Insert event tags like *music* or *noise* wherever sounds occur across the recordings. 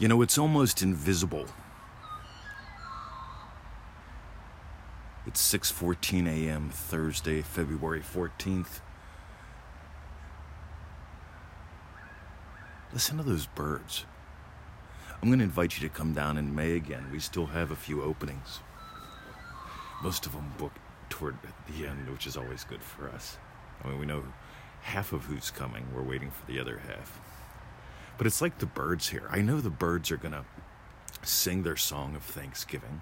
You know, it's almost invisible. It's 6:14 a.m. Thursday, February 14th. Listen to those birds. I'm going to invite you to come down in May again. We still have a few openings. Most of them booked toward the end, which is always good for us. I mean, we know half of who's coming. We're waiting for the other half. But it's like the birds here. I know the birds are going to sing their song of thanksgiving.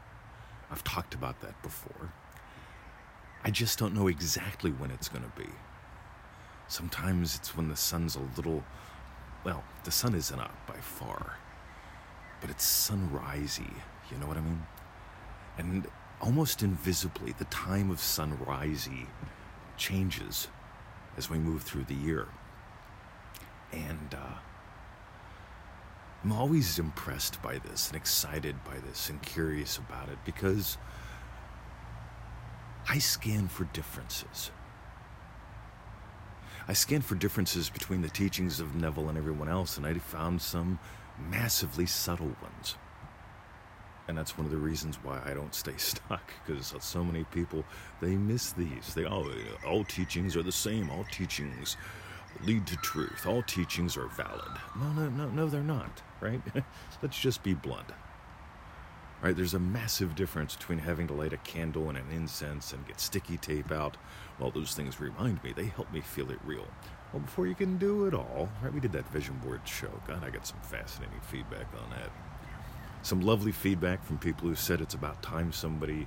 I've talked about that before. I just don't know exactly when it's going to be. Sometimes it's when the sun's a little, well, the sun isn't up by far, but it's sunrisey. You know what I mean? And almost invisibly, the time of sunrisey changes as we move through the year. And uh, I'm always impressed by this and excited by this and curious about it because I scan for differences. I scanned for differences between the teachings of Neville and everyone else, and I found some massively subtle ones. And that's one of the reasons why I don't stay *laughs* stuck, because so many people they miss these. They all all teachings are the same. All teachings lead to truth. All teachings are valid. No, no, no, no, they're not, right? *laughs* Let's just be blunt. Right? There's a massive difference between having to light a candle and an incense and get sticky tape out. Well, those things remind me, they help me feel it real. Well, before you can do it all, right? We did that vision board show. God, I got some fascinating feedback on that. Some lovely feedback from people who said it's about time somebody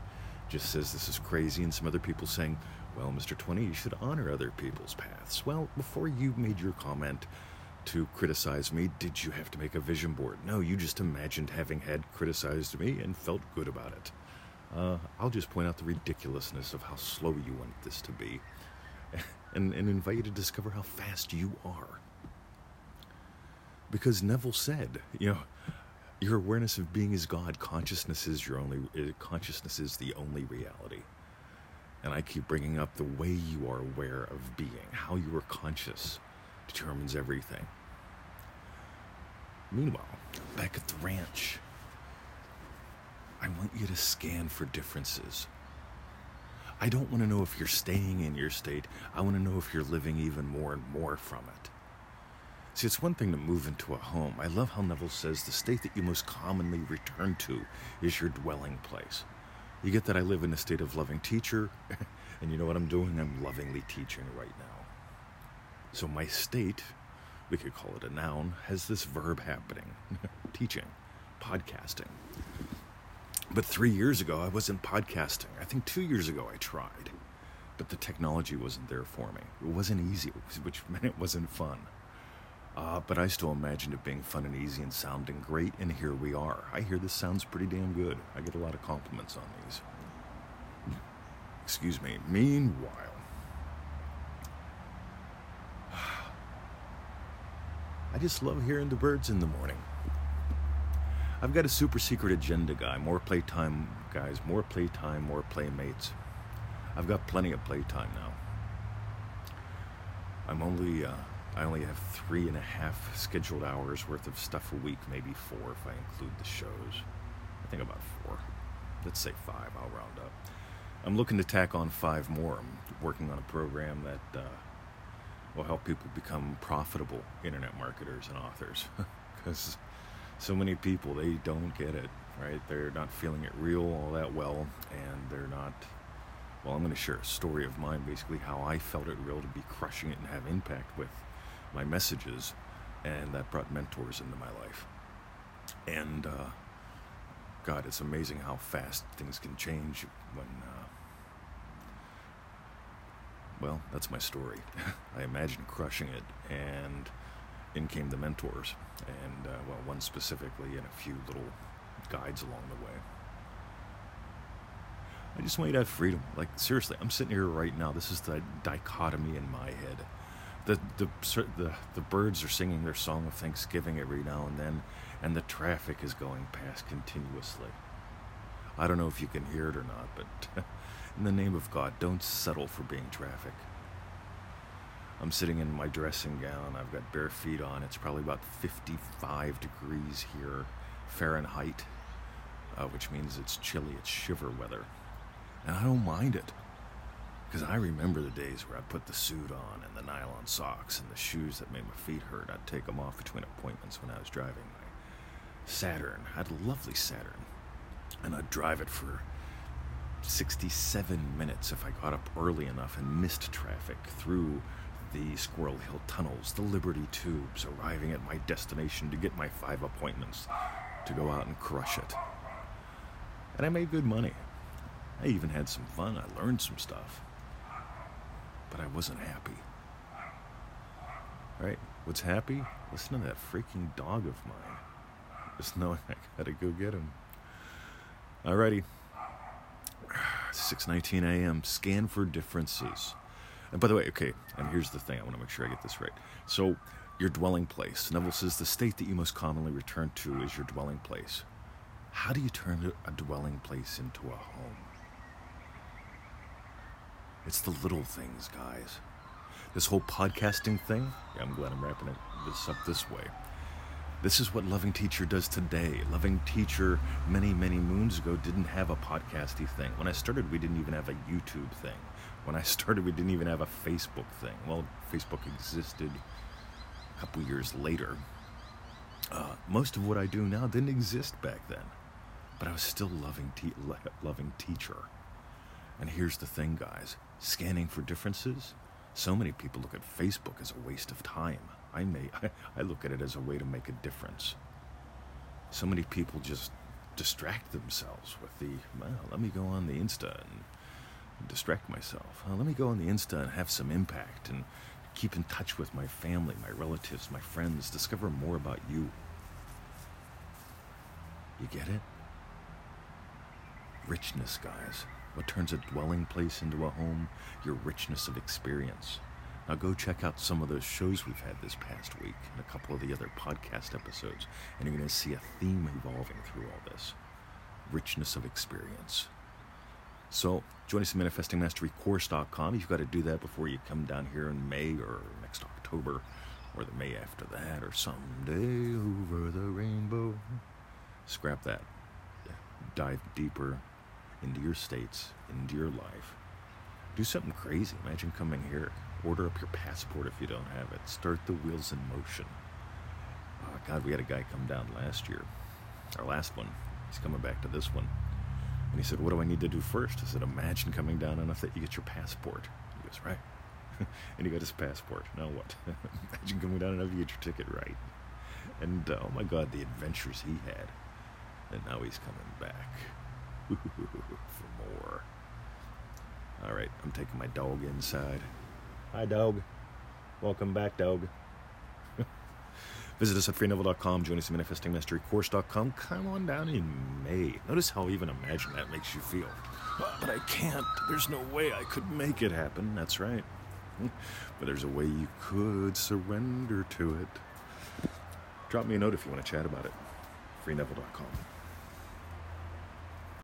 just says this is crazy, and some other people saying, well, Mr. 20, you should honor other people's paths. Well, before you made your comment to criticize me, did you have to make a vision board? No, you just imagined having had criticized me and felt good about it. Uh, I'll just point out the ridiculousness of how slow you want this to be *laughs* and, and invite you to discover how fast you are. Because Neville said, you know, your awareness of being is God. Consciousness is your only. Uh, consciousness is the only reality. And I keep bringing up the way you are aware of being, how you are conscious, determines everything. Meanwhile, back at the ranch, I want you to scan for differences. I don't want to know if you're staying in your state. I want to know if you're living even more and more from it. See, it's one thing to move into a home. I love how Neville says the state that you most commonly return to is your dwelling place. You get that I live in a state of loving teacher, *laughs* and you know what I'm doing? I'm lovingly teaching right now. So my state, we could call it a noun, has this verb happening *laughs* teaching, podcasting. But three years ago, I wasn't podcasting. I think two years ago, I tried. But the technology wasn't there for me. It wasn't easy, which meant it wasn't fun. Uh, but I still imagined it being fun and easy and sounding great, and here we are. I hear this sounds pretty damn good. I get a lot of compliments on these. *laughs* Excuse me. Meanwhile, *sighs* I just love hearing the birds in the morning. I've got a super secret agenda, guy. More playtime, guys. More playtime, more playmates. I've got plenty of playtime now. I'm only. Uh, I only have three and a half scheduled hours worth of stuff a week, maybe four if I include the shows. I think about four. Let's say five, I'll round up. I'm looking to tack on five more. I'm working on a program that uh, will help people become profitable internet marketers and authors. *laughs* Because so many people, they don't get it, right? They're not feeling it real all that well, and they're not. Well, I'm going to share a story of mine, basically how I felt it real to be crushing it and have impact with my messages, and that brought mentors into my life. And uh, God, it's amazing how fast things can change when. Uh, well, that's my story. *laughs* I imagined crushing it, and in came the mentors, and uh, well, one specifically, and a few little guides along the way. I just want you to have freedom. Like seriously, I'm sitting here right now. This is the dichotomy in my head the, the the the birds are singing their song of thanksgiving every now and then, and the traffic is going past continuously. I don't know if you can hear it or not, but *laughs* in the name of God, don't settle for being traffic. I'm sitting in my dressing gown. I've got bare feet on. It's probably about 55 degrees here, Fahrenheit, uh, which means it's chilly, it's shiver weather. And I don't mind it. Because I remember the days where I'd put the suit on and the nylon socks and the shoes that made my feet hurt. I'd take them off between appointments when I was driving my Saturn. I had a lovely Saturn. And I'd drive it for 67 minutes if I got up early enough and missed traffic through the Squirrel Hill tunnels, the Liberty tubes, arriving at my destination to get my five appointments to go out and crush it. And I made good money. I even had some fun. I learned some stuff but I wasn't happy. All right, What's happy? Listen to that freaking dog of mine. Just knowing *laughs* I gotta go get him. Alrighty. 6:19 a.m. Scan for differences. And by the way, okay, and here's the thing. I want to make sure I get this right. So, your dwelling place. Neville says the state that you most commonly return to is your dwelling place. How do you turn a dwelling place into a home? It's the little things, guys. This whole podcasting thing, yeah, I'm glad I'm wrapping it, this up this way. This is what Loving Teacher does today. Loving Teacher, many, many moons ago, didn't have a podcasty thing. When I started, we didn't even have a YouTube thing. When I *laughs* started, we didn't even have a Facebook thing. Well, Facebook existed a couple years later. Uh, most of what I do now didn't exist back then, but I was still loving, te- loving teacher. And here's the thing, guys scanning for differences. So many people look at Facebook as a waste of time. I may *laughs* I look at it as a way to make a difference. So many people just distract themselves with the well, let me go on the Insta and distract myself. Well, let me go on the Insta and have some impact and keep in touch with my family, my relatives, my friends, discover more about you. You get it? Richness, guys. What turns a dwelling place into a home? Your richness of experience. Now go check out some of those shows we've had this past week and a couple of the other podcast episodes, and you're going to see a theme evolving through all this richness of experience. So join us at manifestingmasterycourse.com. You've got to do that before you come down here in May or next October or the May after that or someday over the rainbow. Scrap that. Dive deeper into your states, into your life. Do something crazy. Imagine coming here. Order up your passport if you don't have it. Start the wheels in motion. Oh, God, we had a guy come down last year, our last one. He's coming back to this one. And he said, What do I need to do first? I said, Imagine coming down enough that you get your passport. He goes, Right. *laughs* and he got his passport. Now what? *laughs* Imagine coming down enough you get your ticket right. And uh, oh my God, the adventures he had. And now he's coming back. *laughs* for more. All right, I'm taking my dog inside. Hi, dog. Welcome back, dog. *laughs* Visit us at freeneville.com, Join us at manifestingmasterycourse.com. Come on down in May. Notice how even imagine that makes you feel. *gasps* But I can't. There's no way I could make it happen. That's right. *laughs* But there's a way you could surrender to it. Drop me a note if you want to chat about it. freeneville.com.